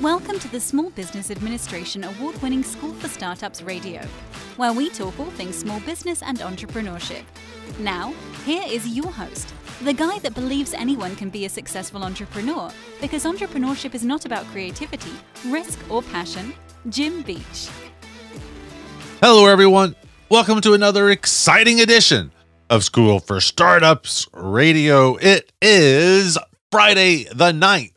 Welcome to the Small Business Administration award winning School for Startups Radio, where we talk all things small business and entrepreneurship. Now, here is your host, the guy that believes anyone can be a successful entrepreneur because entrepreneurship is not about creativity, risk, or passion, Jim Beach. Hello, everyone. Welcome to another exciting edition of School for Startups Radio. It is Friday, the 9th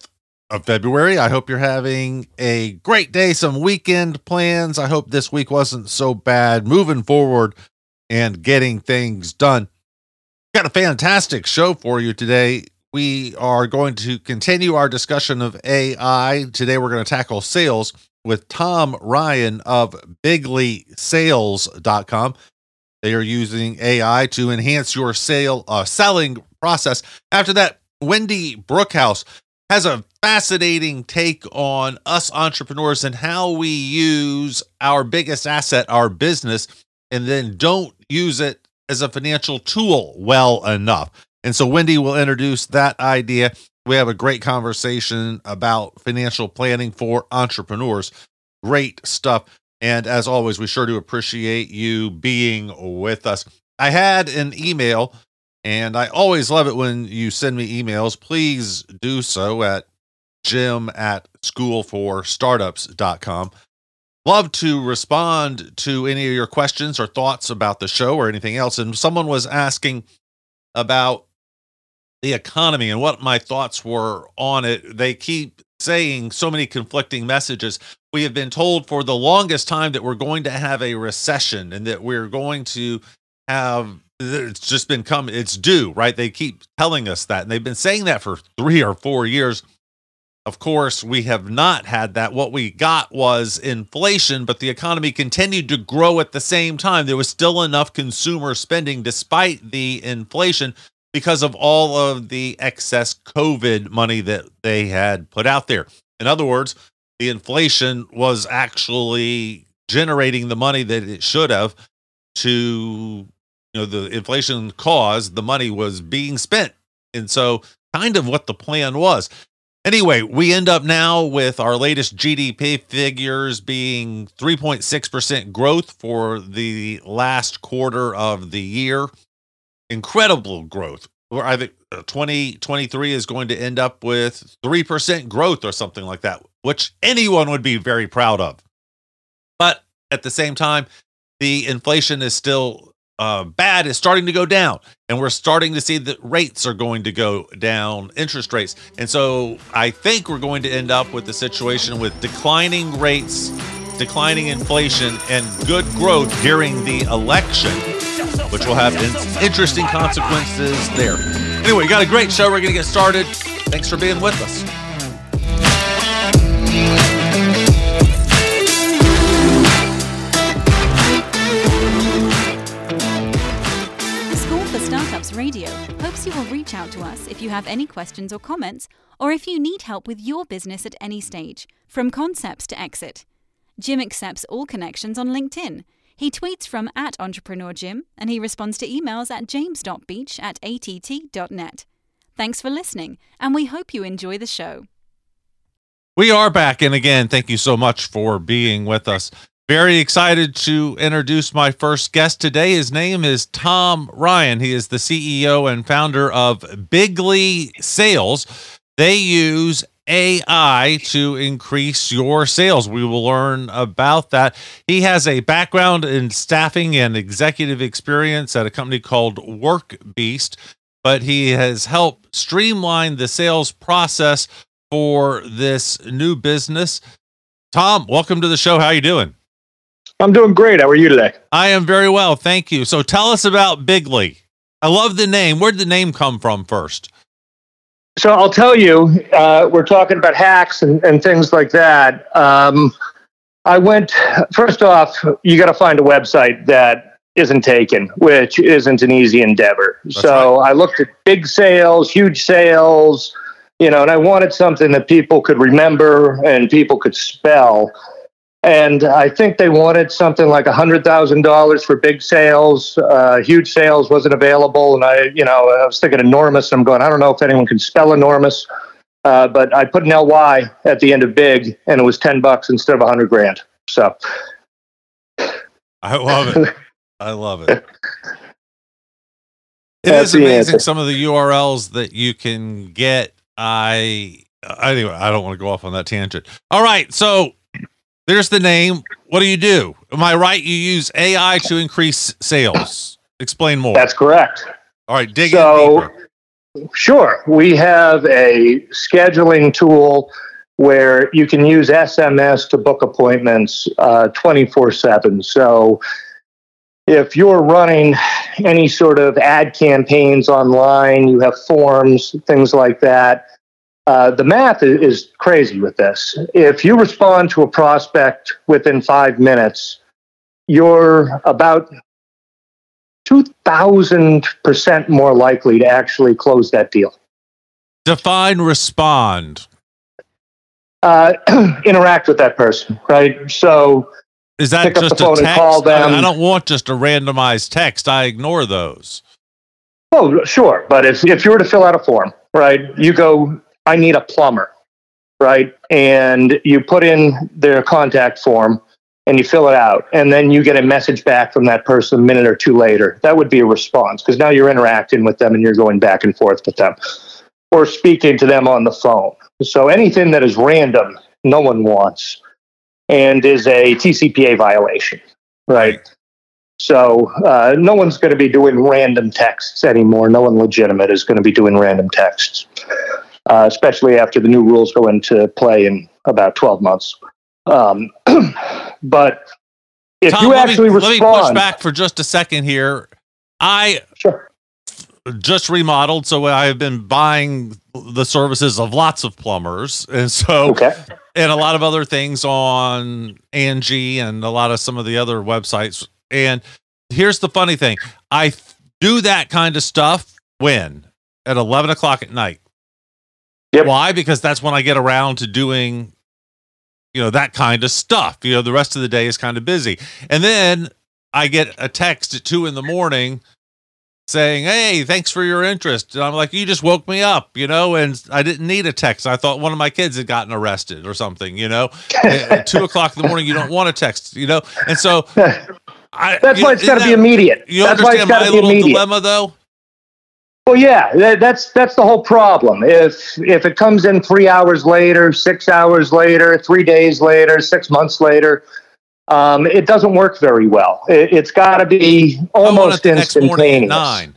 of February. I hope you're having a great day, some weekend plans. I hope this week wasn't so bad moving forward and getting things done. Got a fantastic show for you today. We are going to continue our discussion of AI. Today, we're going to tackle sales with Tom Ryan of BiglySales.com. They are using AI to enhance your sale uh, selling process. After that, Wendy Brookhouse has a fascinating take on us entrepreneurs and how we use our biggest asset, our business, and then don't use it as a financial tool well enough. And so Wendy will introduce that idea. We have a great conversation about financial planning for entrepreneurs. Great stuff. And as always, we sure do appreciate you being with us. I had an email, and I always love it when you send me emails. Please do so at jim at schoolforstartups.com. Love to respond to any of your questions or thoughts about the show or anything else. And someone was asking about the economy and what my thoughts were on it. They keep saying so many conflicting messages. We have been told for the longest time that we're going to have a recession and that we're going to have it's just been coming it's due right? They keep telling us that and they've been saying that for 3 or 4 years. Of course we have not had that. What we got was inflation but the economy continued to grow at the same time. There was still enough consumer spending despite the inflation because of all of the excess covid money that they had put out there. In other words the inflation was actually generating the money that it should have to you know the inflation caused the money was being spent. And so kind of what the plan was. Anyway we end up now with our latest gdp figures being 3.6% growth for the last quarter of the year. Incredible growth. I think uh, 2023 is going to end up with 3% growth or something like that which anyone would be very proud of. But at the same time the inflation is still uh, bad is starting to go down, and we're starting to see that rates are going to go down, interest rates, and so I think we're going to end up with a situation with declining rates, declining inflation, and good growth during the election, which will have in- interesting consequences there. Anyway, got a great show. We're going to get started. Thanks for being with us. If you have any questions or comments, or if you need help with your business at any stage, from concepts to exit. Jim accepts all connections on LinkedIn. He tweets from at Entrepreneur Jim, and he responds to emails at james.beach at att.net. Thanks for listening, and we hope you enjoy the show. We are back, and again, thank you so much for being with us. Very excited to introduce my first guest today. His name is Tom Ryan. He is the CEO and founder of Bigly Sales. They use AI to increase your sales. We will learn about that. He has a background in staffing and executive experience at a company called WorkBeast, but he has helped streamline the sales process for this new business. Tom, welcome to the show. How are you doing? I'm doing great. How are you today? I am very well, thank you. So tell us about Bigly. I love the name. Where did the name come from first? So I'll tell you, uh, we're talking about hacks and, and things like that. Um, I went, first off, you got to find a website that isn't taken, which isn't an easy endeavor. That's so I looked at big sales, huge sales, you know, and I wanted something that people could remember and people could spell. And I think they wanted something like $100,000 for big sales. Uh, huge sales wasn't available. And I, you know, I was thinking enormous. I'm going, I don't know if anyone can spell enormous. Uh, but I put an LY at the end of big and it was 10 bucks instead of a 100 grand. So I love it. I love it. It That's is amazing answer. some of the URLs that you can get. I anyway, I don't want to go off on that tangent. All right, so there's the name. What do you do? Am I right? You use AI to increase sales. Explain more. that's correct. All right, dig So- in deeper. Sure. We have a scheduling tool where you can use SMS to book appointments uh, twenty four seven. So if you're running any sort of ad campaigns online, you have forms, things like that. Uh, the math is crazy with this. If you respond to a prospect within five minutes, you're about 2,000% more likely to actually close that deal. Define respond. Uh, interact with that person, right? So, Is that Pick up the just a and text? call I- I, don't want just a randomized text. I ignore those. oh, sure. But if, if you were to fill out a form, right, you go, I need a plumber, right? And you put in their contact form and you fill it out. And then you get a message back from that person a minute or two later. That would be a response because now you're interacting with them and you're going back and forth with them or speaking to them on the phone. So anything that is random, no one wants and is a TCPA violation, right? So uh, no one's going to be doing random texts anymore. No one legitimate is going to be doing random texts, uh, especially after the new rules go into play in about 12 months. Um, but if Tom, you let actually me, let me push respond, back for just a second here. I sure. just remodeled, so I have been buying the services of lots of plumbers, and so Okay. and a lot of other things on Angie and a lot of some of the other websites. And here's the funny thing: I do that kind of stuff when at eleven o'clock at night. Yep. Why? Because that's when I get around to doing, you know, that kind of stuff. You know, the rest of the day is kind of busy, and then I get a text at two in the morning saying, "Hey, thanks for your interest." And I'm like, "You just woke me up," you know, and I didn't need a text. I thought one of my kids had gotten arrested or something, you know. at two o'clock in the morning, you don't want a text, you know. And so I, That's why it's got to be immediate. You That's why it's understand got my to be little immediate. dilemma, though. Well, yeah, that's that's the whole problem. If if it comes in three hours later, six hours later, three days later, six months later, um, it doesn't work very well. It, it's got to be I want it almost the next morning at instantaneous. nine.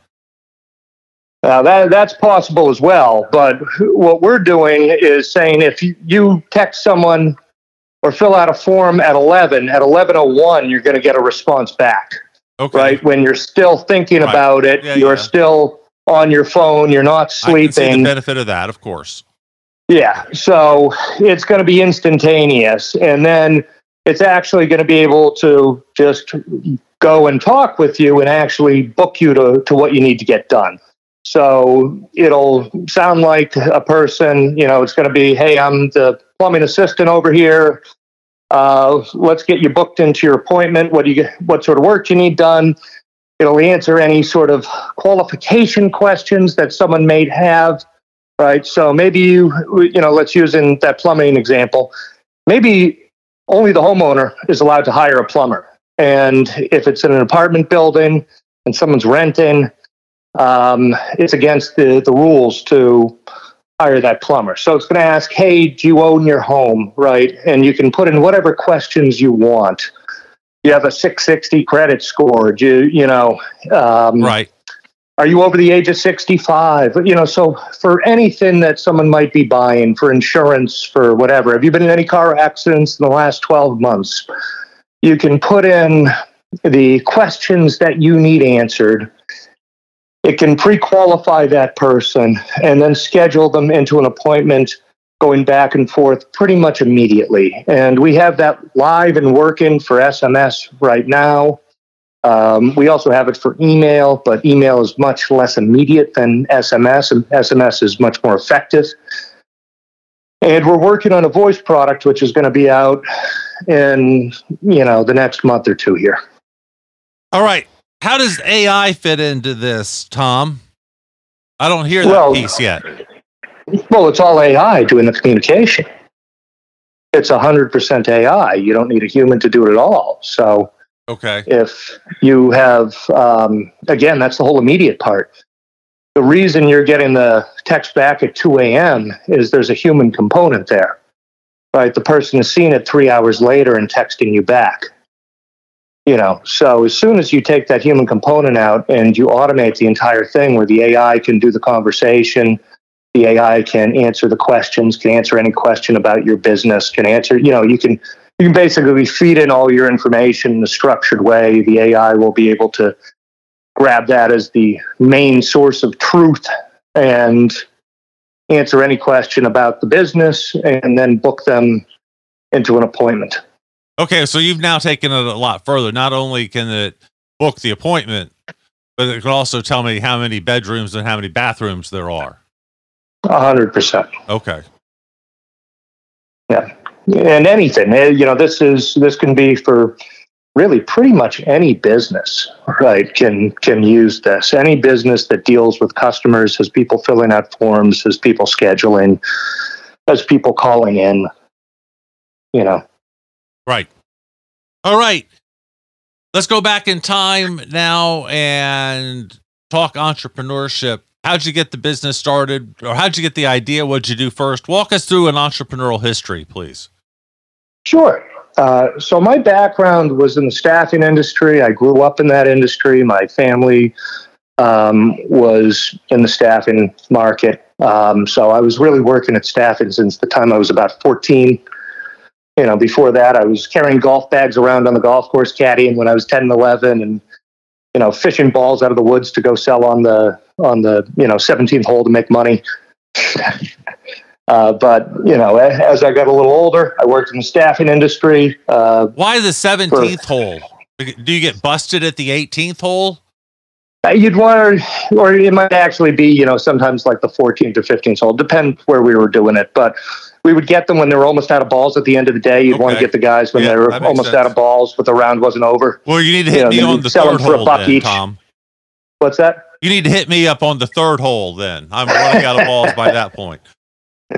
Uh, that that's possible as well. But what we're doing is saying if you, you text someone or fill out a form at eleven, at eleven oh one, you're going to get a response back. Okay. Right when you're still thinking Right. about it, Yeah, you're yeah. still on your phone. You're not see the benefit of that, of course. Yeah, so it's going to be instantaneous, and then it's actually going to be able to just go and talk with you and actually book you to, to what you need to get done. So it'll sound like a person, you know, it's going to be, hey, I'm the plumbing assistant over here. Uh, let's get you booked into your appointment. What do you what sort of work do you need done? It'll answer any sort of qualification questions that someone may have right? So maybe you, you know, let's use in that plumbing example. Maybe only the homeowner is allowed to hire a plumber, and if it's in an apartment building and someone's renting, um, it's against the the rules to hire that plumber. So it's going to ask, "Hey, do you own your home?" Right, and you can put in whatever questions you want. You have a 660 credit score. Do you, you know? Um, Right. are you over the age of 65 you know so for anything that someone might be buying for insurance for whatever have you been in any car accidents in the last 12 months you can put in the questions that you need answered it can pre-qualify that person and then schedule them into an appointment going back and forth pretty much immediately and we have that live and working for sms right now Um, we also have it for email, but email is much less immediate than SMS, and SMS is much more effective. And we're working on a voice product, which is going to be out in you know the next month or two here. All right. How does AI fit into this, Tom? I don't hear that Well- piece yet. Well, it's all AI doing the communication. It's 100% AI. You don't need a human to do it at all. So Okay. if you have, um, again, that's the whole immediate part. The reason you're getting the text back at 2 a.m. is there's a human component there, right? The person is seeing it three hours later and texting you back. You know, so as soon as you take that human component out and you automate the entire thing where the AI can do the conversation, the AI can answer the questions, can answer any question about your business, can answer, you know, you can you can basically feed in all your information in a structured way. The AI will be able to grab that as the main source of truth and answer any question about the business and then book them into an appointment. Okay, so you've now taken it a lot further. Not only can it book the appointment, but it can also tell me how many bedrooms and how many bathrooms there are. A hundred percent. Okay. Yeah, and anything, eh, you know, this is this can be for really pretty much any business, right? Can can use this. Any business that deals with customers, has people filling out forms, has people scheduling, has people calling in. You know, Right. All right. Let's go back in time now and talk entrepreneurship. How'd you get the business started, or how'd you get the idea? What'd you do first? Walk us through an entrepreneurial history, please. Sure. Uh, so my background was in the staffing industry. I grew up in that industry. My family um, was in the staffing market. Um, so I was really working at staffing since the time I was about 14. You know, before that, I was carrying golf bags around on the golf course caddying when I was 10 and 11 and, you know, fishing balls out of the woods to go sell on the, on the, you know, 17th hole to make money. Uh, but you know, as I got a little older, I worked in the staffing industry. Uh, Why the 17th hole? Do you get busted at the 18th hole? you'd want, or it might actually be, you know, sometimes like the 14th or 15th hole, depend where we were doing it. But we would get them when they were almost out of balls at the end of the day. You'd want to get the guys when Yeah, they were almost sense. out of balls, but the round wasn't over. Well, you need to hit Yeah, me on the sell third them for a hole, buck then, each. Tom. What's that? You need to hit me up on the third hole. Then I'm running out of balls by that point.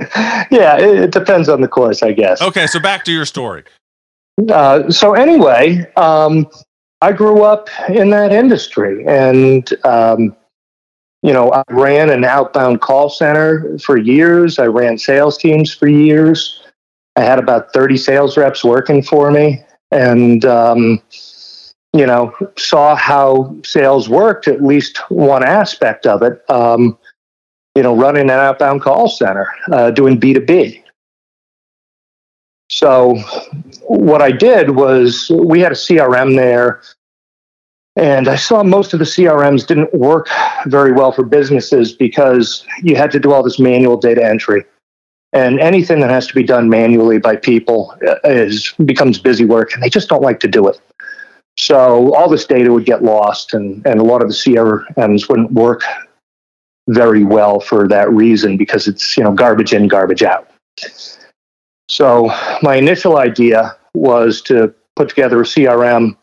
yeah, it, it depends on the course, I guess. Okay, so back to your story. Uh, so anyway, um, I grew up in that industry, and um, you know, I ran an outbound call center for years. I ran sales teams for years. I had about thirty sales reps working for me, and um, you know, saw how sales worked. At least one aspect of it. Um, you know, running an outbound call center, uh, doing B two B. So what I did was we had a CRM there, and I saw most of the CRMs didn't work very well for businesses because you had to do all this manual data entry. And anything that has to be done manually by people uh, is becomes busy work, and they just don't like to do it. So all this data would get lost, and, and a lot of the CRMs wouldn't work very well for that reason because it's you know garbage in, garbage out. So my initial idea was to put together a CRM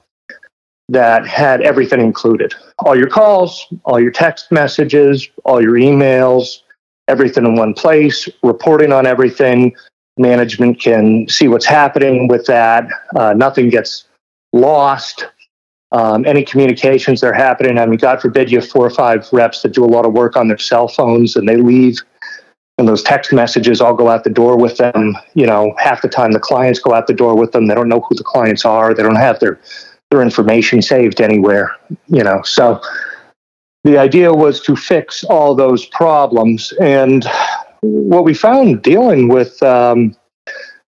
that had everything included all your calls, all your text messages, all your emails, everything in one place, reporting on everything. Management can see what's happening with that. Uh, nothing gets lost. Um, any communications that are happening, I mean, God forbid you have four or five reps that do a lot of work on their cell phones and they leave and those text messages all go out the door with them. You know, half the time the clients go out the door with them. They don't know who the clients are. They don't have their their information saved anywhere. You know, so the idea was to fix all those problems. And what we found dealing with um,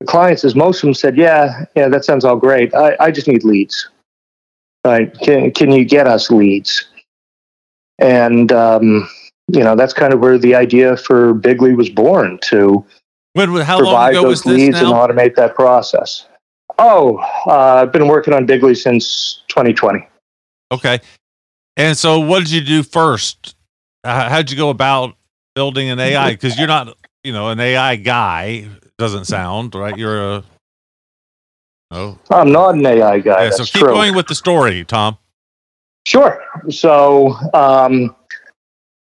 the clients is most of them said, "Yeah, yeah, that sounds all great. I, I just need leads. Right? Can can you get us leads?" And um, you know that's kind of where the idea for Bigly was born to When, how long provide those this leads and automate that process. Oh, uh, I've been working on Bigly since 2020. Okay. And so, what did you do first? How'd you go about building an AI? Because you're not, you know, an AI guy. Doesn't sound right. You're a. Oh. I'm not an AI guy. Yeah, so keep true. going with the story, Tom. Sure. So um,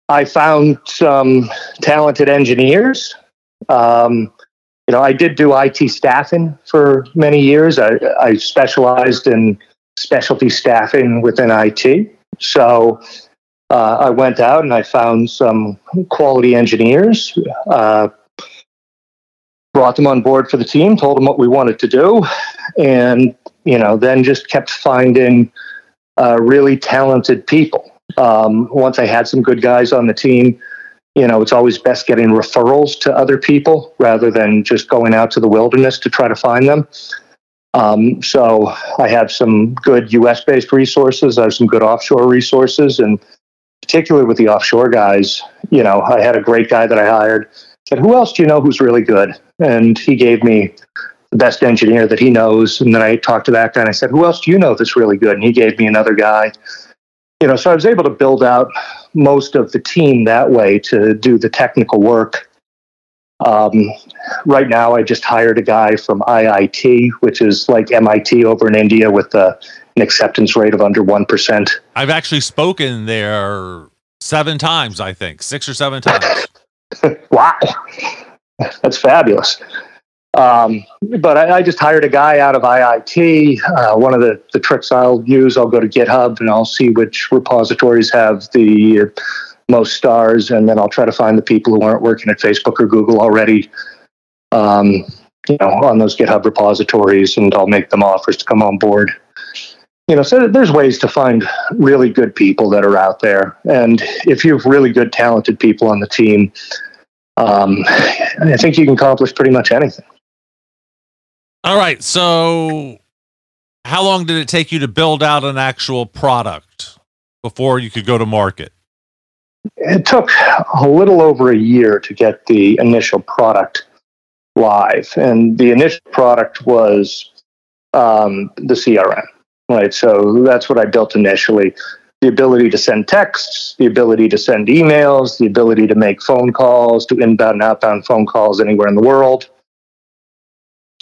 I found some talented engineers. Um, you know, I did do IT staffing for many years. I, I specialized in specialty staffing within IT. So uh, I went out and I found some quality engineers, uh, brought them on board for the team, told them what we wanted to do, and you know, then just kept finding uh, really talented people. Um, once I had some good guys on the team, you know, it's always best getting referrals to other people rather than just going out to the wilderness to try to find them. Um, so I have some good US based resources, I have some good offshore resources, and particularly with the offshore guys, you know, I had a great guy that I hired. Said, Who else do you know who's really good? And he gave me the best engineer that he knows. And then I talked to that guy and I said, Who else do you know that's really good? And he gave me another guy you know, so I was able to build out most of the team that way to do the technical work. Um, right now, I just hired a guy from IIT, which is like MIT over in India with uh, an acceptance rate of under 1%. I've actually spoken there seven times, I think, six or seven times. wow. That's fabulous. Um, but I, I, just hired a guy out of IIT. Uh, one of the, the tricks I'll use, I'll go to GitHub and I'll see which repositories have the most stars, and then I'll try to find the people who aren't working at Facebook or Google already. Um, you know, on those GitHub repositories, and I'll make them offers to come on board. You know, so there's ways to find really good people that are out there, and if you have really good, talented people on the team, um, I think you can accomplish pretty much anything. All right. So, how long did it take you to build out an actual product before you could go to market? It took a little over a year to get the initial product live. And the initial product was um, the CRM, right? So, that's what I built initially the ability to send texts, the ability to send emails, the ability to make phone calls, to inbound and outbound phone calls anywhere in the world.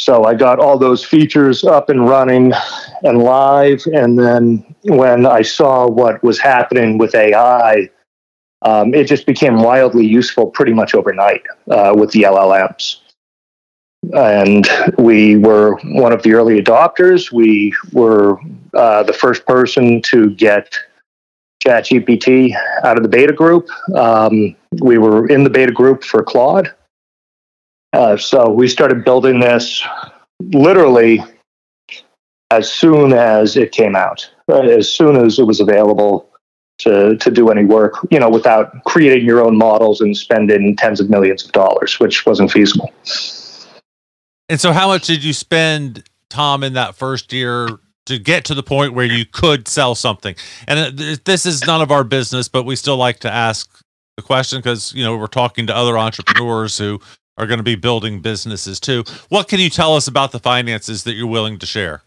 So I got all those features up and running and live. And then when I saw what was happening with AI, um, it just became wildly useful pretty much overnight uh, with the LLMs. And we were one of the early adopters. We were uh, the first person to get ChatGPT out of the beta group. Um, we were in the beta group for Claude. Uh, so we started building this literally as soon as it came out, uh, as soon as it was available to, to do any work, you know, without creating your own models and spending tens of millions of dollars, which wasn't feasible. And so, how much did you spend, Tom, in that first year to get to the point where you could sell something? And this is none of our business, but we still like to ask the question because, you know, we're talking to other entrepreneurs who are going to be building businesses too. What can you tell us about the finances that you're willing to share?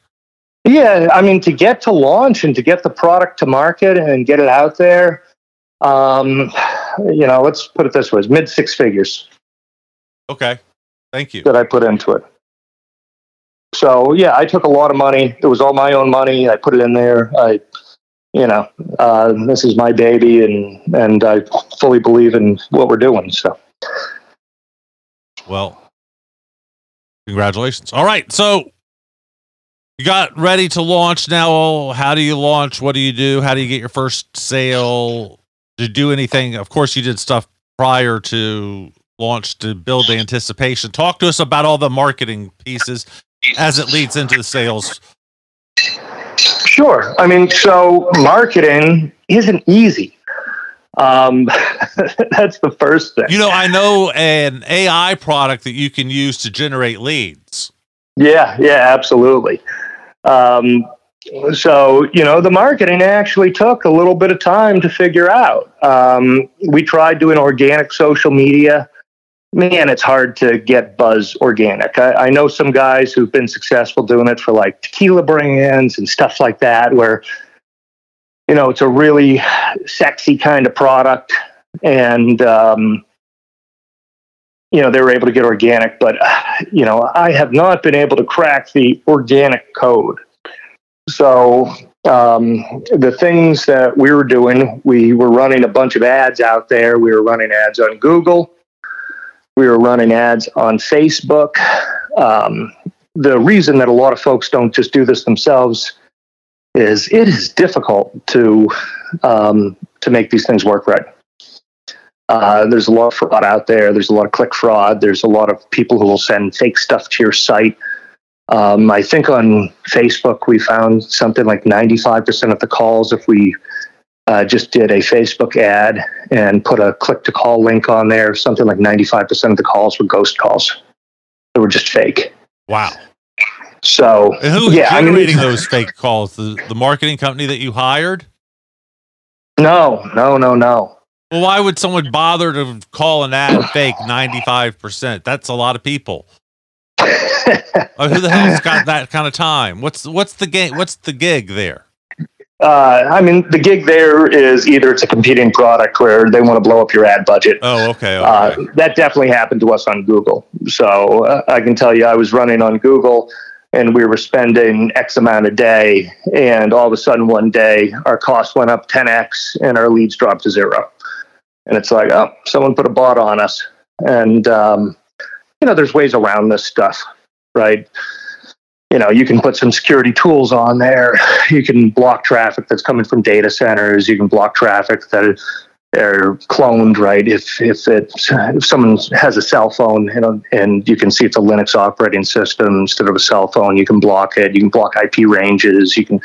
Yeah, I mean, to get to launch and to get the product to market and get it out there, um, you know, let's put it this way: mid six figures. Okay, thank you. That I put into it. So yeah, I took a lot of money. It was all my own money. I put it in there. I, you know, uh, this is my baby, and and I fully believe in what we're doing. So. Well, congratulations. All right. So you got ready to launch now. How do you launch? What do you do? How do you get your first sale? Did you do anything? Of course, you did stuff prior to launch to build the anticipation. Talk to us about all the marketing pieces as it leads into the sales. Sure. I mean, so marketing isn't easy. Um, that's the first thing. You know, I know an AI product that you can use to generate leads. Yeah, yeah, absolutely. Um, so, you know, the marketing actually took a little bit of time to figure out. Um, we tried doing organic social media. Man, it's hard to get buzz organic. I, I know some guys who've been successful doing it for like tequila brands and stuff like that, where you know, it's a really sexy kind of product, and um, you know they were able to get organic. But you know, I have not been able to crack the organic code. So um, the things that we were doing, we were running a bunch of ads out there. We were running ads on Google. We were running ads on Facebook. Um, the reason that a lot of folks don't just do this themselves is it is difficult to um, to make these things work right. Uh, there's a lot of fraud out there. There's a lot of click fraud. There's a lot of people who will send fake stuff to your site. Um, I think on Facebook we found something like 95% of the calls if we uh, just did a Facebook ad and put a click to call link on there. Something like 95% of the calls were ghost calls. They were just fake. Wow. So, And who was yeah, I mean, those fake calls? The, the marketing company that you hired? no, no, no, no. Well, why would someone bother to call an ad fake 95%? That's a lot of people. Uh, who the hell's got that kind of time? What's what's the game? What's the gig there? Uh, I mean, the gig there is either it's a competing product where they want to blow up your ad budget. Oh, okay. okay. Uh, that definitely happened to us on Google. So uh, I can tell you, I was running on Google and we were spending X amount a day. And all of a sudden, one day, our cost went up 10X and our leads dropped to zero. And it's like, oh, someone put a bot on us. And, um, you know, there's ways around this stuff, right? You know, you can put some security tools on there. You can block traffic that's coming from data centers. You can block traffic that are cloned, right? If if it if someone has a cell phone you know, and you can see it's a Linux operating system instead of a cell phone, you can block it. You can block IP ranges. You can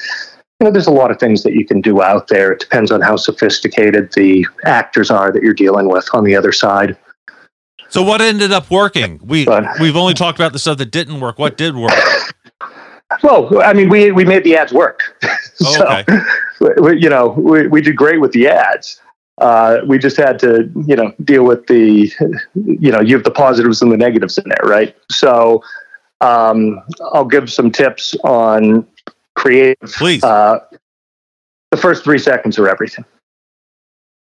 you know, there's a lot of things that you can do out there. It depends on how sophisticated the actors are that you're dealing with on the other side. so what ended up working? We But- we've only talked about the stuff that didn't work. What did work? Well, I mean, we we made the ads work. Oh, so, okay. we- you know, we, we did great with the ads. Uh, we just had to, you know, deal with the, you know, you have the positives and the negatives in there, right? So, um, I'll give some tips on creative. Please. Uh, the first three seconds are everything.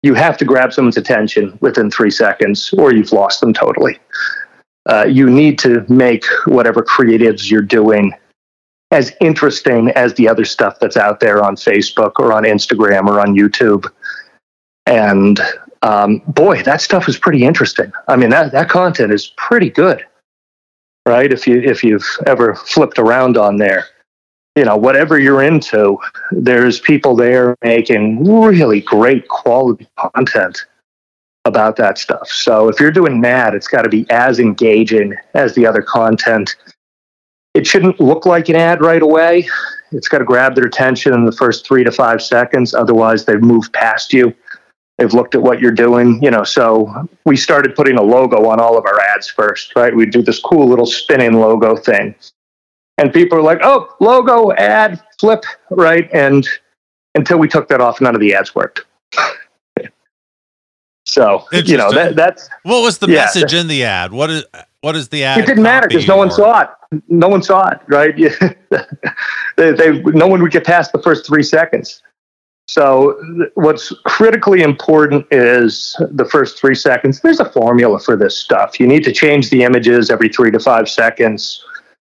You have to grab someone's attention within three seconds, or you've lost them totally. Uh, you need to make whatever creatives you're doing as interesting as the other stuff that's out there on Facebook or on Instagram or on YouTube. And um, boy, that stuff is pretty interesting. I mean, that, that content is pretty good, right? If you if you've ever flipped around on there, you know, whatever you're into, there's people there making really great quality content about that stuff. So if you're doing that, it's got to be as engaging as the other content it shouldn't look like an ad right away. It's got to grab their attention in the first three to five seconds. Otherwise, they've moved past you. They've looked at what you're doing, you know. So we started putting a logo on all of our ads first, right? We do this cool little spinning logo thing, and people are like, "Oh, logo, ad, flip, right?" And until we took that off, none of the ads worked. so you know that that's What was the Yeah. message in the ad? What is what is the ad? it didn't matter because no one saw it. No one saw it, right? they, they, no one would get past the first three seconds. So, what's critically important is the first three seconds. There's a formula for this stuff. You need to change the images every three to five seconds.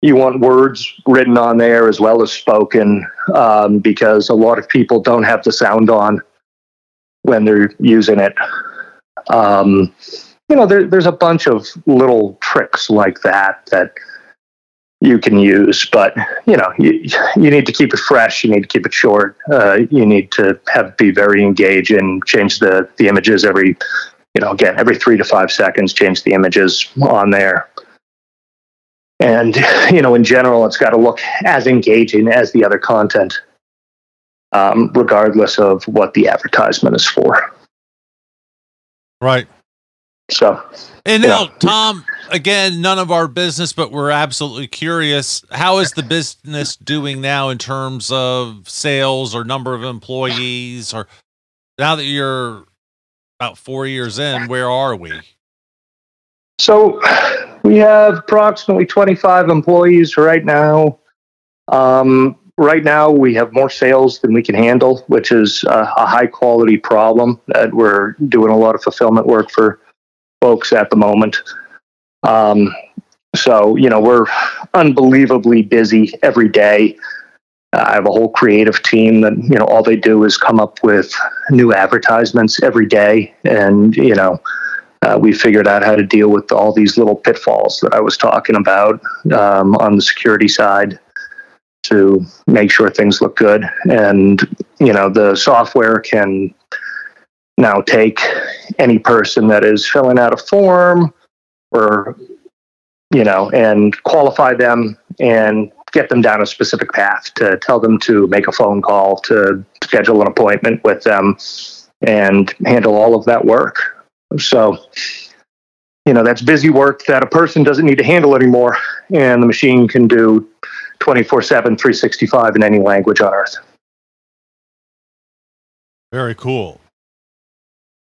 You want words written on there as well as spoken um, because a lot of people don't have the sound on when they're using it. Um, you know, there, there's a bunch of little tricks like that that you can use, but you know, you, you need to keep it fresh. You need to keep it short. Uh, you need to have be very engaging. Change the the images every, you know, again every three to five seconds. Change the images on there, and you know, in general, it's got to look as engaging as the other content, um, regardless of what the advertisement is for. Right. So. And now, Tom, again, none of our business, but we're absolutely curious. How is the business doing now in terms of sales or number of employees? Or now that you're about four years in, where are we? So we have approximately 25 employees right now. Um, right now we have more sales than we can handle, which is a, a high quality problem that we're doing a lot of fulfillment work for folks at the moment. Um, so, you know, we're unbelievably busy every day. Uh, I have a whole creative team that, you know, all they do is come up with new advertisements every day. And, you know, uh, we figured out how to deal with all these little pitfalls that I was talking about um, on the security side to make sure things look good. And, you know, the software can now take any person that is filling out a form or you know and qualify them and get them down a specific path to tell them to make a phone call to schedule an appointment with them and handle all of that work. So you know that's busy work that a person doesn't need to handle anymore and the machine can do 24 7 365 in any language on earth. Very cool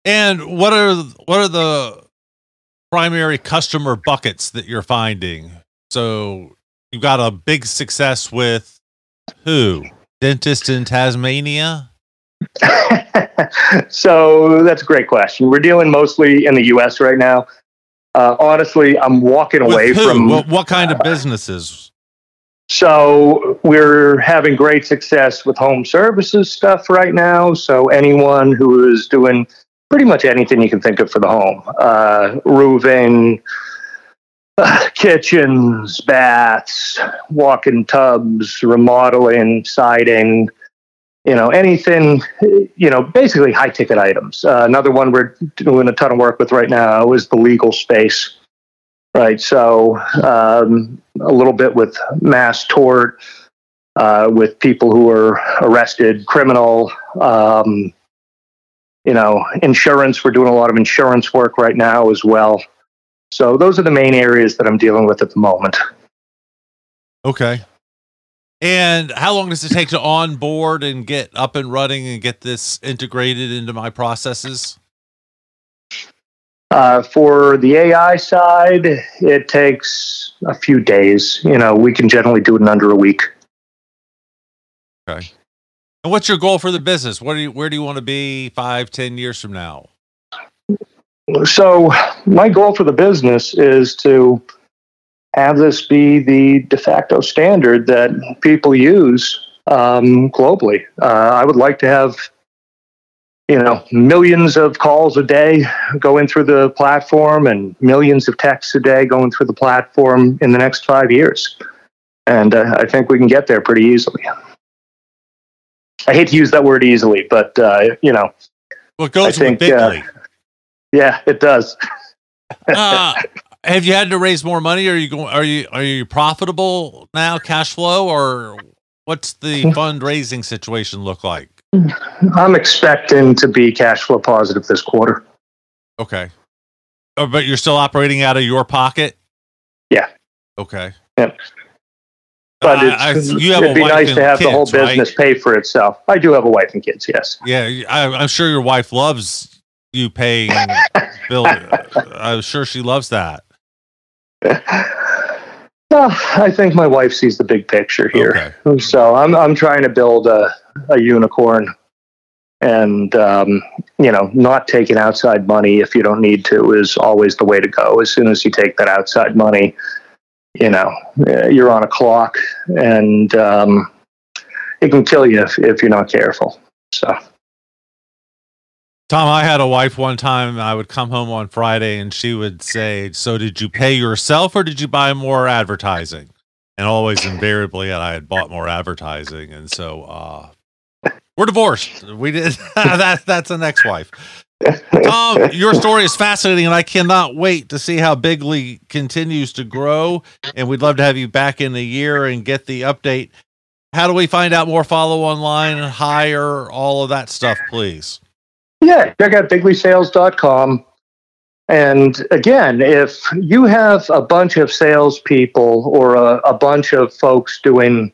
and what are what are the primary customer buckets that you're finding? So you've got a big success with who? Dentist in Tasmania? so that's a great question. We're dealing mostly in the US right now. Uh, honestly, I'm walking away from what, what kind of businesses? So we're having great success with home services stuff right now. So anyone who is doing pretty much anything you can think of for the home uh, roofing, uh, kitchens, baths, walk in tubs, remodeling, siding, you know, anything, you know, basically high ticket items. Uh, another one we're doing a ton of work with right now is the legal space. Right. So um, a little bit with mass tort, uh, with people who are arrested, criminal, um, you know, insurance. We're doing a lot of insurance work right now as well. So those are the main areas that I'm dealing with at the moment. Okay. And how long does it take to onboard and get up and running and get this integrated into my processes? Uh, for the AI side, it takes a few days. You know, we can generally do it in under a week. Okay. And what's your goal for the business? What do you, where do you want to be five, ten years from now? So, my goal for the business is to have this be the de facto standard that people use um, globally. Uh, I would like to have, you know, millions of calls a day going through the platform and millions of texts a day going through the platform in the next five years. And uh, I think we can get there pretty easily. I hate to use that word easily, but uh, you know, well, it goes I think, uh, yeah, it does. uh, have you had to raise more money? Are you going? Are you are you profitable now, cash flow, or what's the fundraising situation look like? I'm expecting to be cash flow positive this quarter. Okay, oh, but you're still operating out of your pocket. Yeah. Okay. Yep but uh, it'd be nice to have kids, the whole business right? pay for itself. I do have a wife and kids, yes. Yeah, I, am sure your wife loves you paying bill. I'm sure she loves that. Well, I think my wife sees the big picture here. Okay. So I'm I'm trying to build a, a unicorn, and um, you know, not taking outside money if you don't need to is always the way to go. As soon as you take that outside money, you know, uh, you're on a clock and um, it can kill you if, if you're not careful. So. Tom, I had a wife one time. I would come home on Friday and she would say, So did you pay yourself or did you buy more advertising? And always invariably, I had bought more advertising. And so uh, we're divorced. We did that. That's an ex wife. Tom, your story is fascinating, and I cannot wait to see how Bigly continues to grow. And we'd love to have you back in a year and get the update. How do we find out more? Follow online, hire, all of that stuff, please. Yeah, check out biglysales.com. And again, if you have a bunch of salespeople or a, a bunch of folks doing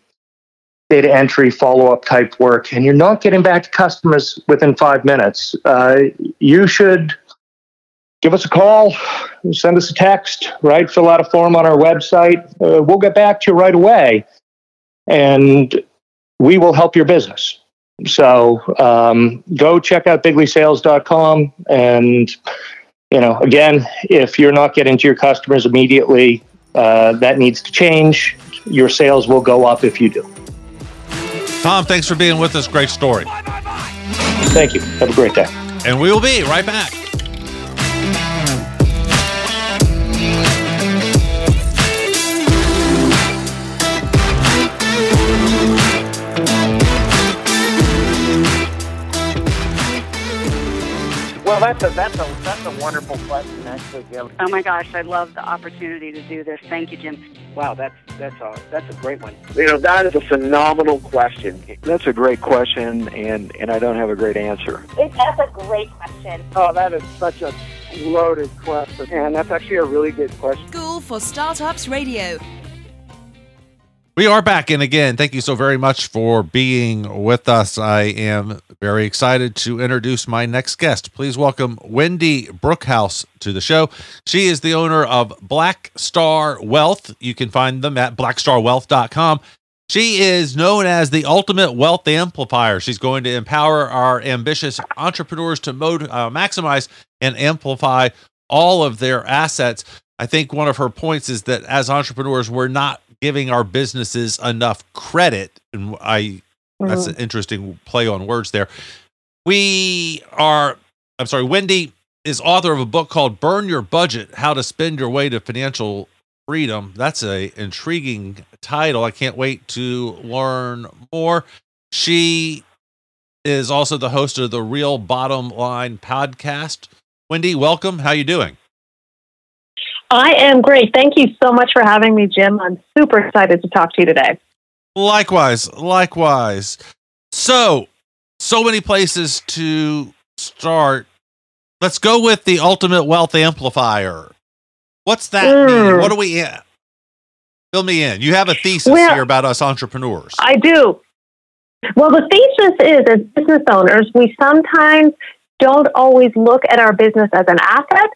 data entry follow up type work and you're not getting back to customers within five minutes, uh, you should give us a call, send us a text, right? Fill out a form on our website. Uh, we'll get back to you right away. And we will help your business. So um, go check out biglysales.com. And, you know, again, if you're not getting to your customers immediately, uh, that needs to change. Your sales will go up if you do. Tom, thanks for being with us. Great story. Thank you. Have a great day. And we will be right back. Well, that's a that's a that's a wonderful question, actually, Jim. Oh my gosh, I love the opportunity to do this. Thank you, Jim. Wow, that's that's a that's a great one. You know, that is a phenomenal question. That's a great question, and and I don't have a great answer. It, that's a great question. Oh, that is such a loaded question, and that's actually a really good question. School for Startups Radio. We are back and again. Thank you so very much for being with us. I am very excited to introduce my next guest. Please welcome Wendy Brookhouse to the show. She is the owner of Black Star Wealth. You can find them at blackstarwealth.com. She is known as the ultimate wealth amplifier. She's going to empower our ambitious entrepreneurs to mod- uh, maximize and amplify all of their assets. I think one of her points is that as entrepreneurs, we're not giving our businesses enough credit. And I, that's mm-hmm. an interesting play on words there. We are, I'm sorry, Wendy is author of a book called Burn Your Budget How to Spend Your Way to Financial Freedom. That's a intriguing title. I can't wait to learn more. She is also the host of the Real Bottom Line podcast. Wendy, welcome. How you doing? I am great. Thank you so much for having me, Jim. I'm super excited to talk to you today. Likewise, likewise. So, so many places to start. Let's go with the ultimate wealth amplifier. What's that mean? Mm. What are we in? fill me in? You have a thesis Well- here about us entrepreneurs. I do. Well, the thesis is as business owners, we sometimes don't always look at our business as an asset,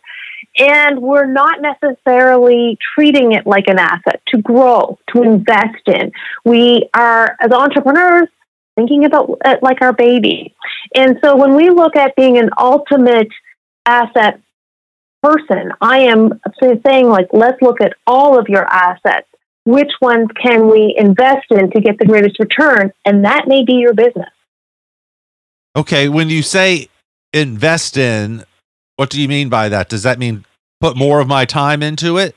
and we're not necessarily treating it like an asset to grow, to invest in. We are, as entrepreneurs, thinking about it like our baby. And so when we look at being an ultimate asset person, I am saying, like, let's look at all of your assets which ones can we invest in to get the greatest return? And that may be your business. Okay, when you say invest in, what do you mean by that? Does that mean put more of my time into it?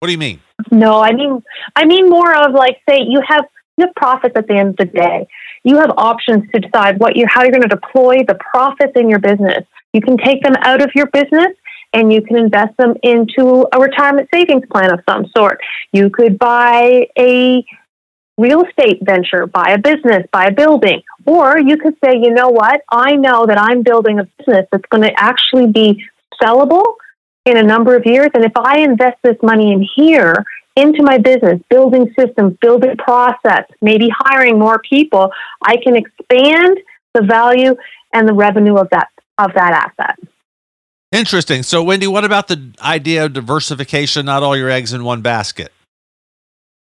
What do you mean? No, I mean, I mean more of like, say you have you have profits at the end of the day. You have options to decide what you how you're going to deploy the profits in your business. You can take them out of your business and you can invest them into a retirement savings plan of some sort. You could buy a real estate venture, buy a business, buy a building, or you could say, you know what? I know that I'm building a business that's going to actually be sellable in a number of years. And if I invest this money in here into my business, building systems, building process, maybe hiring more people, I can expand the value and the revenue of that of that asset. Interesting. So, Wendy, what about the idea of diversification, not all your eggs in one basket?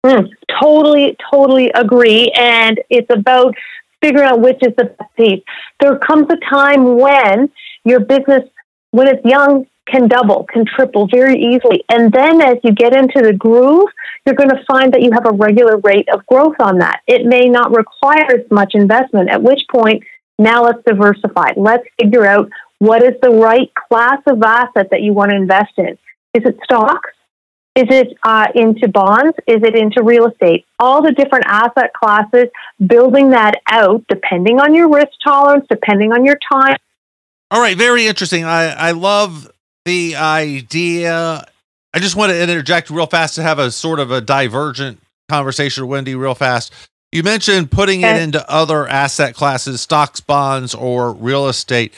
Mm, totally, totally agree. And it's about figuring out which is the best piece. There comes a time when your business, when it's young, can double, can triple very easily. And then as you get into the groove, you're going to find that you have a regular rate of growth on that. It may not require as much investment, at which point, now let's diversify. Let's figure out what is the right class of asset that you want to invest in. Is it stocks? Is it uh, into bonds? Is it into real estate? All the different asset classes, building that out depending on your risk tolerance, depending on your time. All right, very interesting. I, I love the idea. I just want to interject real fast to have a sort of a divergent conversation with Wendy real fast. You mentioned putting it into other asset classes, stocks, bonds, or real estate.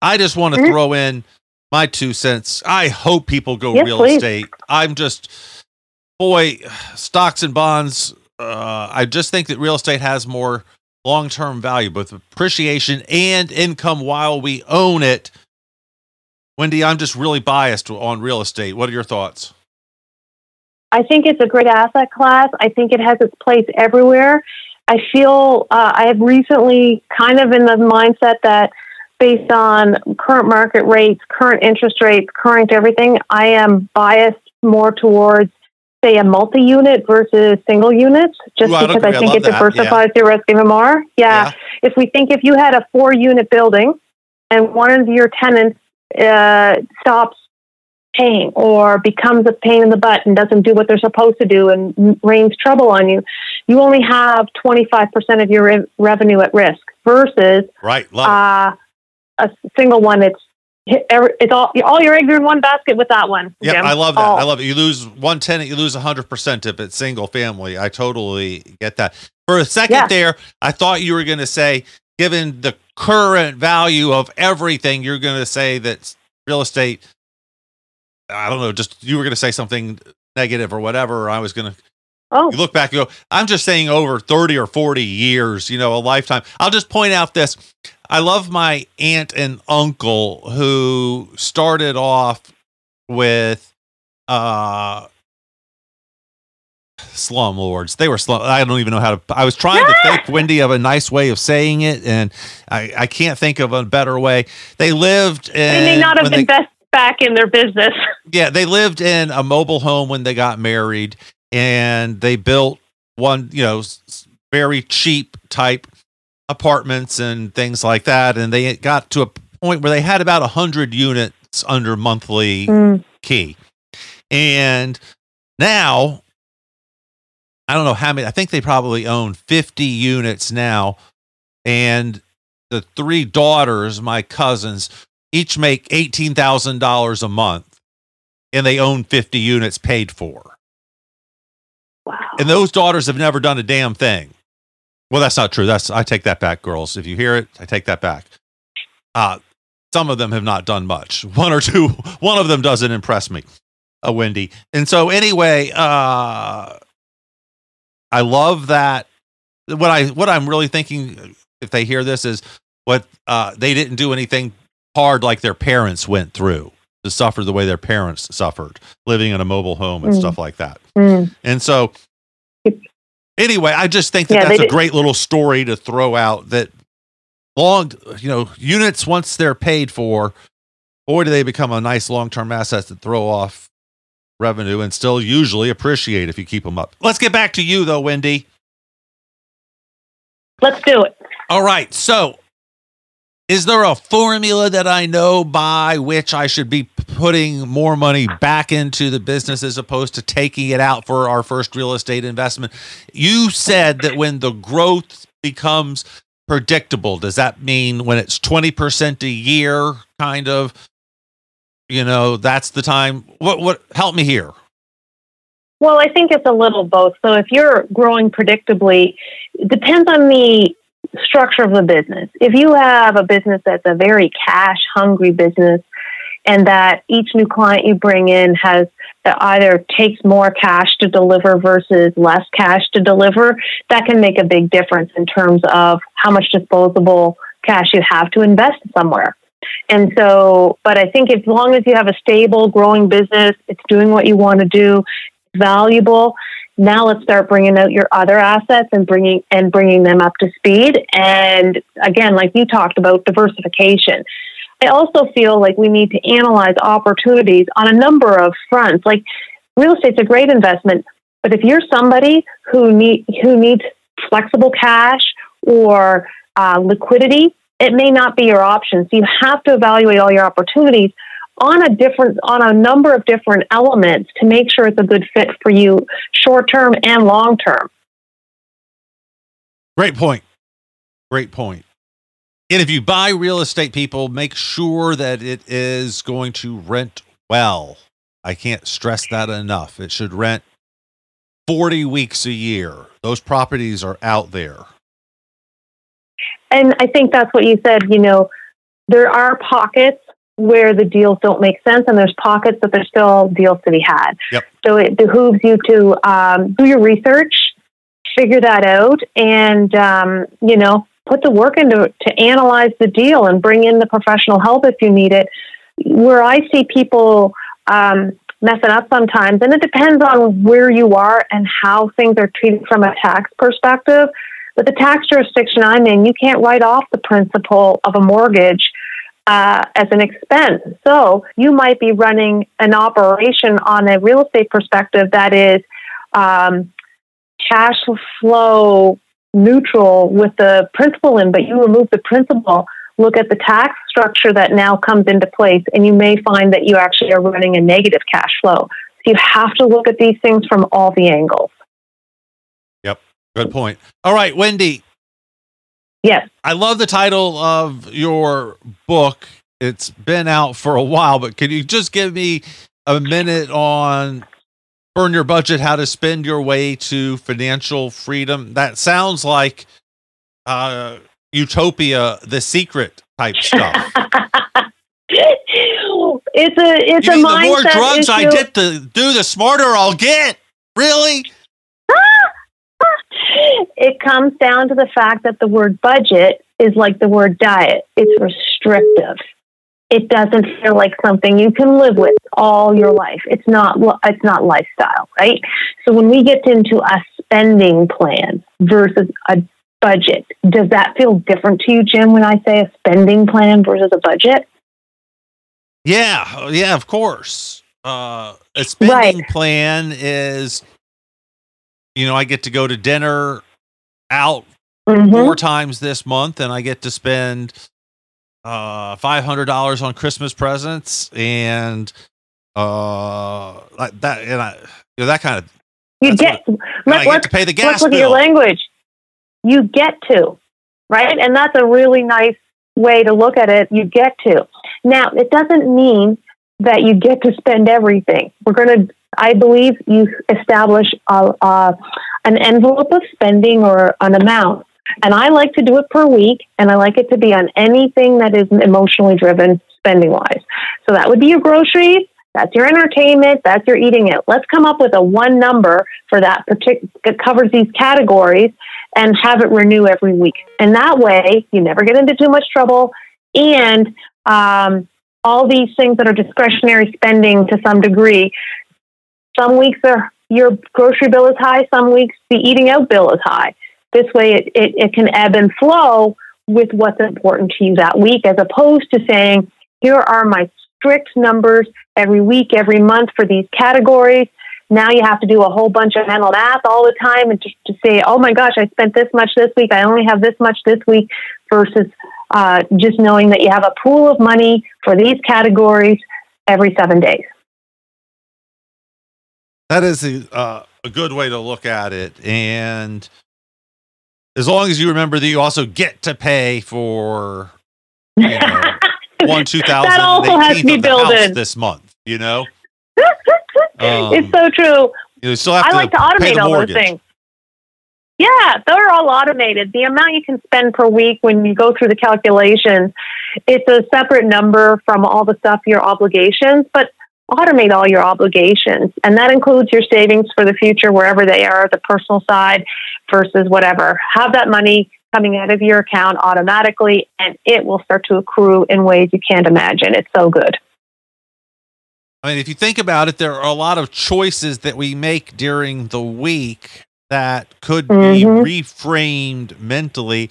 I just want to Mhm. throw in my two cents. I hope people go Yes, real please. estate. I'm just, boy, stocks and bonds. Uh, I just think that real estate has more long term value, both appreciation and income while we own it. Wendy, I'm just really biased on real estate. What are your thoughts? I think it's a great asset class. I think it has its place everywhere. I feel uh, I have recently kind of in the mindset that based on current market rates, current interest rates, current everything, I am biased more towards say a multi-unit versus single units, just Ooh, because I. I think love it that. diversifies your risk even more. Yeah. Yeah. If we think if you had a four-unit building and one of your tenants uh, stops paying or becomes a pain in the butt and doesn't do what they're supposed to do and rains trouble on you, you only have 25% of your re- revenue at risk versus Right. Love uh, a single one. It's it's all all your eggs are in one basket with that one. Yeah. I love that. All. I love it. You lose one tenant, you lose 100% if it's single family. I totally get that. For a second Yeah. there, I thought you were going to say, given the current value of everything, you're going to say that real estate, I don't know, just you were going to say something negative or whatever. Or I was going to Oh, You look back, you go, I'm just saying over 30 or 40 years, you know, a lifetime. I'll just point out this. I love my aunt and uncle who started off with uh slumlords. They were slum. I don't even know how to. I was trying to think, Wendy, of a nice way of saying it, and I, I can't think of a better way. They lived in. they may not have when they- invested back in their business. yeah, they lived in a mobile home when they got married, and they built one, you know, very cheap type apartments and things like that. And they got to a point where they had about a hundred units under monthly Mm. key, and now I don't know how many. I think they probably own fifty units now, and the three daughters, my cousins, each make eighteen thousand dollars a month, and they own fifty units paid for. Wow. And those daughters have never done a damn thing. Well, that's not true. That's I take that back, girls. If you hear it, I take that back. Uh, some of them have not done much. One or two. One of them doesn't impress me, a Wendy. And so anyway, uh, I love that. What I what I'm really thinking, if they hear this, is what uh, they didn't do anything hard like their parents went through to suffer the way their parents suffered, living in a mobile home and Mm. stuff like that. Mm. And so, anyway, I just think that Yeah, that's a did- great little story to throw out. That long, you know, units once they're paid for, boy, do they become a nice long term asset to throw off revenue and still usually appreciate if you keep them up. Let's get back to you though, Wendy. Let's do it. All right. So, is there a formula that I know by which I should be putting more money back into the business as opposed to taking it out for our first real estate investment? You said that when the growth becomes predictable, does that mean when it's 20% a year kind of you know, that's the time what what help me here. Well, I think it's a little both. So if you're growing predictably, it depends on the structure of the business. If you have a business that's a very cash hungry business and that each new client you bring in has that either takes more cash to deliver versus less cash to deliver, that can make a big difference in terms of how much disposable cash you have to invest somewhere. And so, but I think as long as you have a stable, growing business, it's doing what you want to do, valuable. Now let's start bringing out your other assets and bringing and bringing them up to speed. And again, like you talked about, diversification. I also feel like we need to analyze opportunities on a number of fronts. Like real estate's a great investment, but if you're somebody who need who needs flexible cash or uh, liquidity, it may not be your option. So you have to evaluate all your opportunities on a different on a number of different elements to make sure it's a good fit for you short term and long term. Great point. Great point. And if you buy real estate, people, make sure that it is going to rent well. I can't stress that enough. It should rent 40 weeks a year. Those properties are out there. And I think that's what you said, you know, there are pockets where the deals don't make sense and there's pockets that there's still deals to be had. Yep. So it behooves you to um, do your research, figure that out, and, um, you know, put the work into to analyze the deal and bring in the professional help if you need it. Where I see people um, messing up sometimes, and it depends on where you are and how things are treated from a tax perspective. But the tax jurisdiction I'm in, you can't write off the principal of a mortgage uh, as an expense. So you might be running an operation on a real estate perspective that is um, cash flow neutral with the principal in, but you remove the principal. Look at the tax structure that now comes into place, and you may find that you actually are running a negative cash flow. So you have to look at these things from all the angles. Good point. All right, Wendy, Yes. I love the title of your book. It's been out for a while, but can you just give me a minute on burn your budget, how to spend your way to financial freedom? That sounds like uh, utopia, the secret type stuff. it's a it's you a mean mindset the more drugs I issue. get to do, the smarter I'll get. Really? It comes down to the fact that the word budget is like the word diet. It's restrictive. It doesn't feel like something you can live with all your life. It's not it's not lifestyle, right? So when we get into a spending plan versus a budget, does that feel different to you, Jim, when I say a spending plan versus a budget? Yeah, yeah, of course. Uh, a spending plan is, you know, I get to go to dinner out Mhm. four times this month, and I get to spend uh five hundred dollars on Christmas presents and uh like that, and I you know that kind of. You get and let, I get to pay the gas let's look at your language. You get to, right? And that's a really nice way to look at it. You get to. Now, it doesn't mean that you get to spend everything. We're going to, I believe, you establish a, an envelope of spending or an amount. And I like to do it per week, and I like it to be on anything that is emotionally driven spending wise. So that would be your groceries, that's your entertainment, that's your eating it. Let's come up with a one number for that particular that covers these categories and have it renew every week. And that way, you never get into too much trouble. And um, all these things that are discretionary spending to some degree, some weeks are your grocery bill is high, some weeks the eating out bill is high. This way, it, it, it can ebb and flow with what's important to you that week, as opposed to saying, here are my strict numbers every week, every month for these categories. Now you have to do a whole bunch of mental math all the time and just to say, oh my gosh, I spent this much this week. I only have this much this week versus uh, just knowing that you have a pool of money for these categories every seven days. That is a, uh, a good way to look at it. And as long as you remember that you also get to pay for you know, one two thousand That also has to be of the built house in. this month. You know, Um, it's so true. you still have I to like to automate all those things. Yeah, they're all automated. The amount you can spend per week when you go through the calculations, it's a separate number from all the stuff, your obligations, but automate all your obligations. And that includes your savings for the future, wherever they are, the personal side versus whatever. Have that money coming out of your account automatically, and it will start to accrue in ways you can't imagine. It's so good. I mean, if you think about it, there are a lot of choices that we make during the week that could be Mhm. reframed mentally.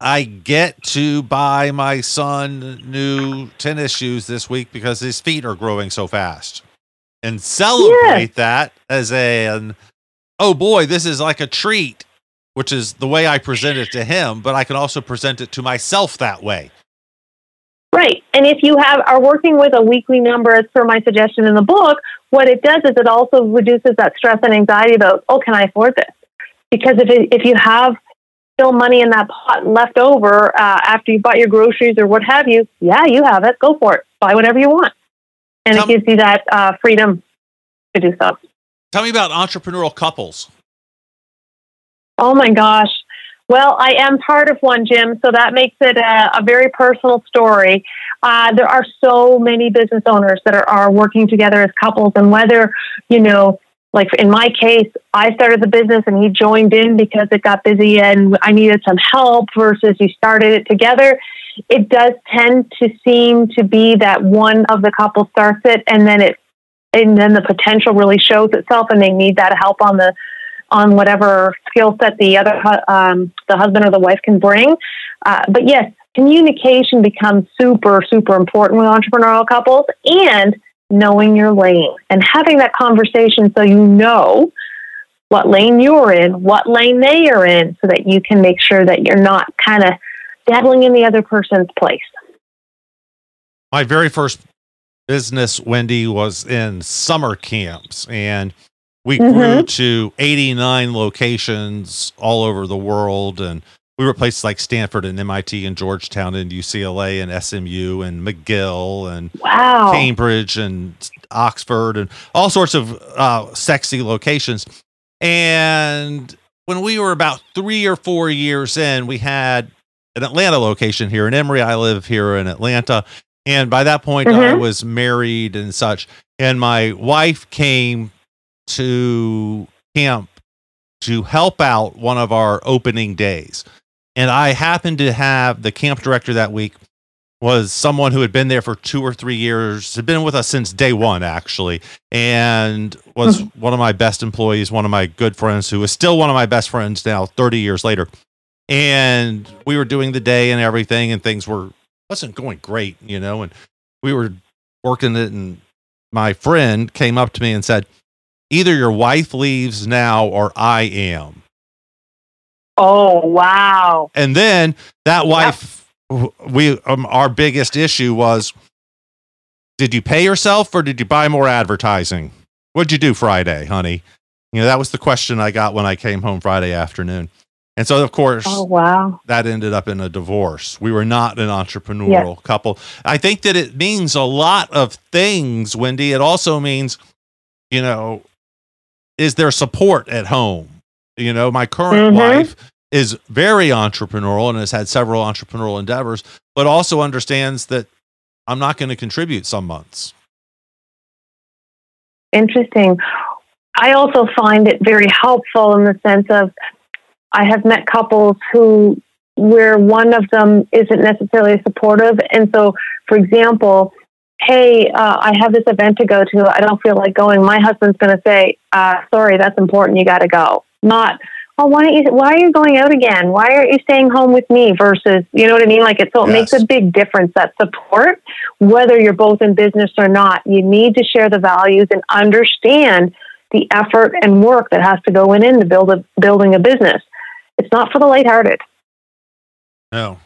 I get to buy my son new tennis shoes this week because his feet are growing so fast and celebrate that as an, oh boy, this is like a treat, which is the way I present it to him, but I can also present it to myself that way. Right. And if you have are working with a weekly number as per my suggestion in the book, what it does is it also reduces that stress and anxiety about, oh, can I afford this? Because if it, if you have still money in that pot left over uh, after you bought your groceries or what have you, yeah, you have it. Go for it. Buy whatever you want. And Tell- it gives you that uh, freedom to do so. Tell me about entrepreneurial couples. Oh my gosh. Well, I am part of one, Jim, so that makes it a, a very personal story. Uh, there are so many business owners that are, are working together as couples, and whether, you know, like in my case, I started the business and he joined in because it got busy and I needed some help versus you started it together. It does tend to seem to be that one of the couple starts it and then it and then the potential really shows itself and they need that help on the on whatever skill set the other um, the husband or the wife can bring. Uh, but yes, communication becomes super super important with entrepreneurial couples, and knowing your lane and having that conversation so you know what lane you're in, what lane they are in, so that you can make sure that you're not kind of dabbling in the other person's place. My very first business, Wendy, was in summer camps, and we grew Mhm. to 89 locations all over the world. And we were places like Stanford and MIT and Georgetown and UCLA and SMU and McGill and Wow. Cambridge and Oxford and all sorts of uh, sexy locations. And when we were about three or four years in, we had an Atlanta location here in Emory. I live here in Atlanta. And by that point, I Mhm. was married and such. And my wife came to camp to help out one of our opening days. And I happened to have the camp director that week was someone who had been there for two or three years, had been with us since day one, actually, and was hmm. one of my best employees, one of my good friends, who is still one of my best friends now, 30 years later. And we were doing the day and everything, and things were wasn't going great, you know, and we were working it, and my friend came up to me and said, Either your wife leaves now or I am. Oh, wow. And then that wife, we um, our biggest issue was, did you pay yourself or did you buy more advertising? What'd you do Friday, honey? You know that was the question I got when I came home Friday afternoon. And so, of course, Oh, wow. that ended up in a divorce. We were not an entrepreneurial couple. I think that it means a lot of things, Wendy. It also means, you know, is there support at home? You know, my current Mhm. wife is very entrepreneurial and has had several entrepreneurial endeavors, but also understands that I'm not going to contribute some months. Interesting. I also find it very helpful in the sense of I have met couples who where one of them isn't necessarily supportive, and so, for example, hey, uh, I have this event to go to. I don't feel like going. My husband's going to say, uh, "Sorry, that's important. You got to go." Not, "Oh, why don't you? Why are you going out again? Why aren't you staying home with me?" Versus, you know what I mean? Like it. So it makes a big difference. That support, whether you're both in business or not, you need to share the values and understand the effort and work that has to go in into build a, building a business. It's not for the lighthearted. No.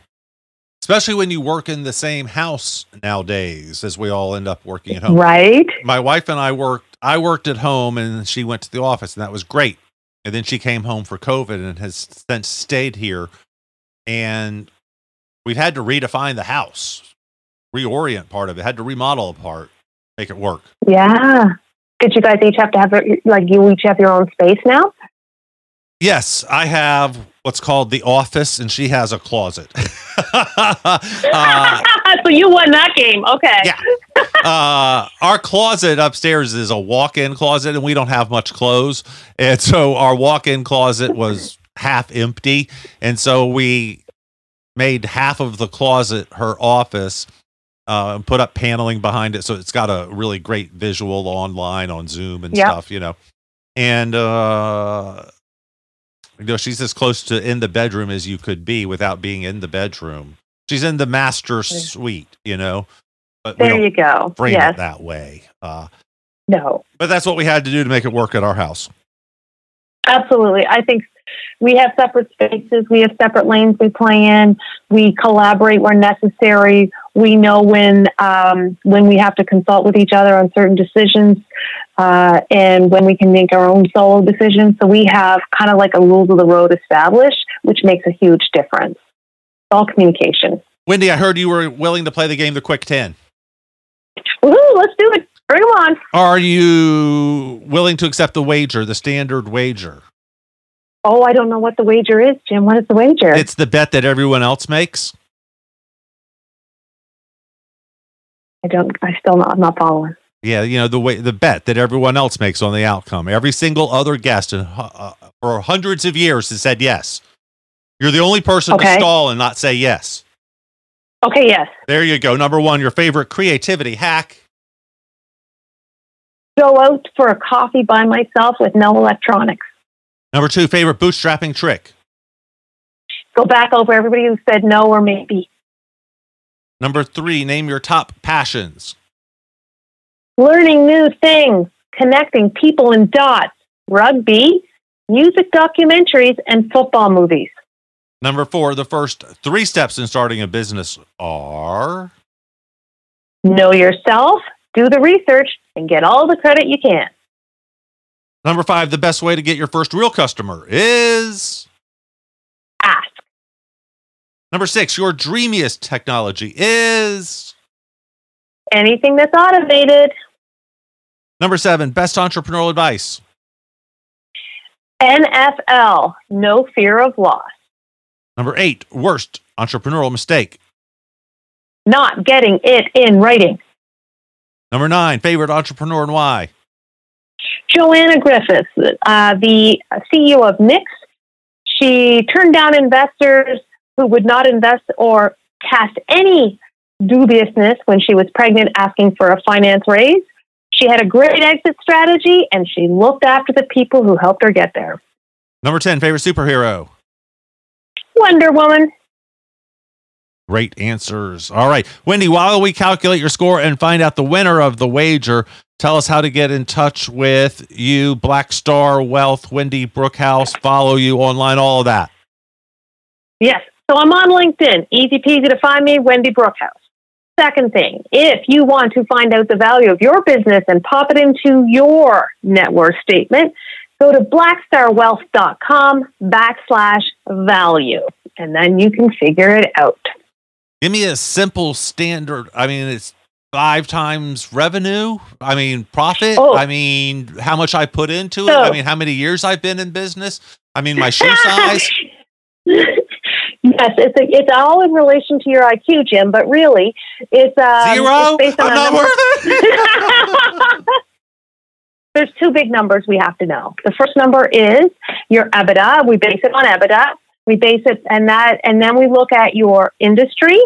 Especially when you work in the same house nowadays, as we all end up working at home. Right? my wife and I worked I worked at home and she went to the office and that was great. And then she came home for COVID and has since stayed here. And we've had to redefine the house, reorient part of it, had to remodel a part, make it work. Yeah. Did you guys each have to have like you each have your own space now? Yes, I have what's called the office and she has a closet. uh, so you won that game. Okay. Yeah. uh, our closet upstairs is a walk-in closet, and we don't have much clothes, and so our walk-in closet was half empty, and so we made half of the closet her office. Uh, and put up paneling behind it, so it's got a really great visual online on Zoom and Yep. stuff, you know. And uh, you know, she's as close to in the bedroom as you could be without being in the bedroom. She's in the master suite, you know. But There you go. frame yes. it that way. Uh, No. but that's what we had to do to make it work at our house. Absolutely. I think we have separate spaces. We have separate lanes we play in. We collaborate where necessary. We know when um, when we have to consult with each other on certain decisions, uh, and when we can make our own solo decisions. So we have kind of like a rules of the road established, which makes a huge difference. It's all communication. Wendy, I heard you were willing to play the game, the Quick 10. Woohoo! Let's do it. Bring them on. Are you willing to accept the wager, the standard wager? Oh, I don't know what the wager is, Jim. What is the wager? It's the bet that everyone else makes. I don't. I still not. I'm not following. Yeah, you know the way the bet that everyone else makes on the outcome. Every single other guest in, uh, for hundreds of years has said yes. You're the only person Okay. to stall and not say yes. Okay. Yes. There you go. Number one, your favorite creativity hack. go out for a coffee by myself with no electronics. Number two, favorite bootstrapping trick. Go back over everybody who said no or maybe. Number three, name your top passions. Learning new things, connecting people in dots, rugby, music documentaries, and football movies. Number four, the first three steps in starting a business are Know yourself, do the research, and get all the credit you can. number five, the best way to get your first real customer is Ask. number six, your dreamiest technology is Anything that's automated. Number seven, best entrepreneurial advice. NFL, no fear of loss. Number eight, worst entrepreneurial mistake. Not getting it in writing. Number nine, favorite entrepreneur and why. Joanna Griffiths, uh, the CEO of Knix, she turned down investors who would not invest or cast any dubiousness when she was pregnant asking for a finance raise. She had a great exit strategy and she looked after the people who helped her get there. Number 10, favorite superhero. Wonder Woman. Great answers. All right. Wendy, while we calculate your score and find out the winner of the wager, tell us how to get in touch with you, Black Star Wealth, Wendy Brookhouse, follow you online, all of that. Yes. So I'm on LinkedIn. Easy peasy to find me, Wendy Brookhouse. Second thing, if you want to find out the value of your business and pop it into your net worth statement, go to blackstarwealth.com backslash value, and then you can figure it out. Give me a simple standard. I mean, it's five times revenue. I mean, profit. Oh. I mean, how much I put into it. I mean, how many years I've been in business. I mean, my shoe size. Yes, it's a, it's all in relation to your IQ, Jim. But really, it's um, Zero. It's based on I'm not number- worth it. There's two big numbers we have to know. The first number is your EBITDA. We base it on EBITDA. We base it and that, and then we look at your industry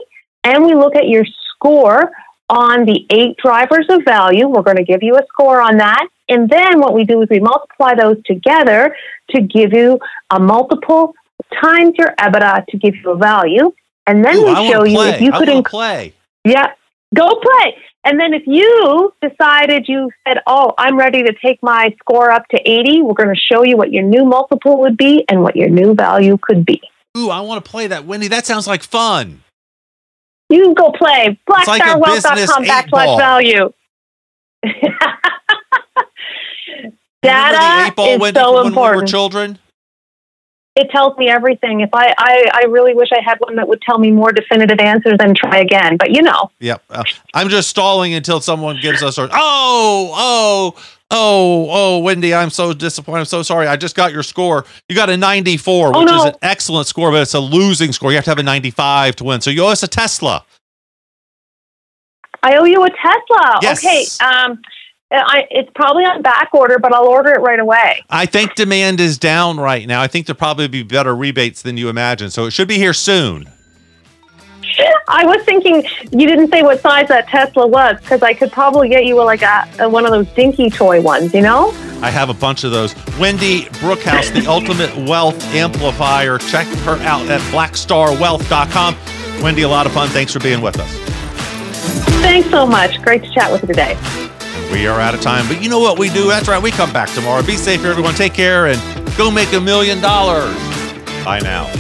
and we look at your score on the eight drivers of value. We're going to give you a score on that. And then what we do is we multiply those together to give you a multiple times your EBITDA to give you a value. And then Ooh, we show you if you could inc- play. yeah, go play. And then if you decided you said, "Oh, I'm ready to take my score up to 80," we're going to show you what your new multiple would be and what your new value could be. Ooh, I want to play that, Wendy. That sounds like fun. You go play It's like a business blackstarwealth.com eight backslash value. Data is so when we were important. children. It tells me everything. If I, I, I really wish I had one that would tell me more definitive answers than try again. But you know, Yep. Uh, I'm just stalling until someone gives us our. Oh, oh, oh, oh, Wendy, I'm so disappointed. I'm so sorry. I just got your score. You got a 94, Oh, which is an excellent score, but it's a losing score. You have to have a 95 to win. So you owe us a Tesla. I owe you a Tesla. Yes. Okay. Um, I, it's probably on back order, but I'll order it right away. I think demand is down right now. I think there'll probably be better rebates than you imagine. So it should be here soon. I was thinking you didn't say what size that Tesla was because I could probably get you like a, a one of those dinky toy ones, you know? I have a bunch of those. Wendy Brookhouse, the ultimate wealth amplifier. Check her out at blackstarwealth.com. Wendy, a lot of fun. Thanks for being with us. Thanks so much. Great to chat with you today. We are out of time, but you know what we do? That's right. We come back tomorrow. Be safe, everyone. Take care and go make a million dollars. Bye now.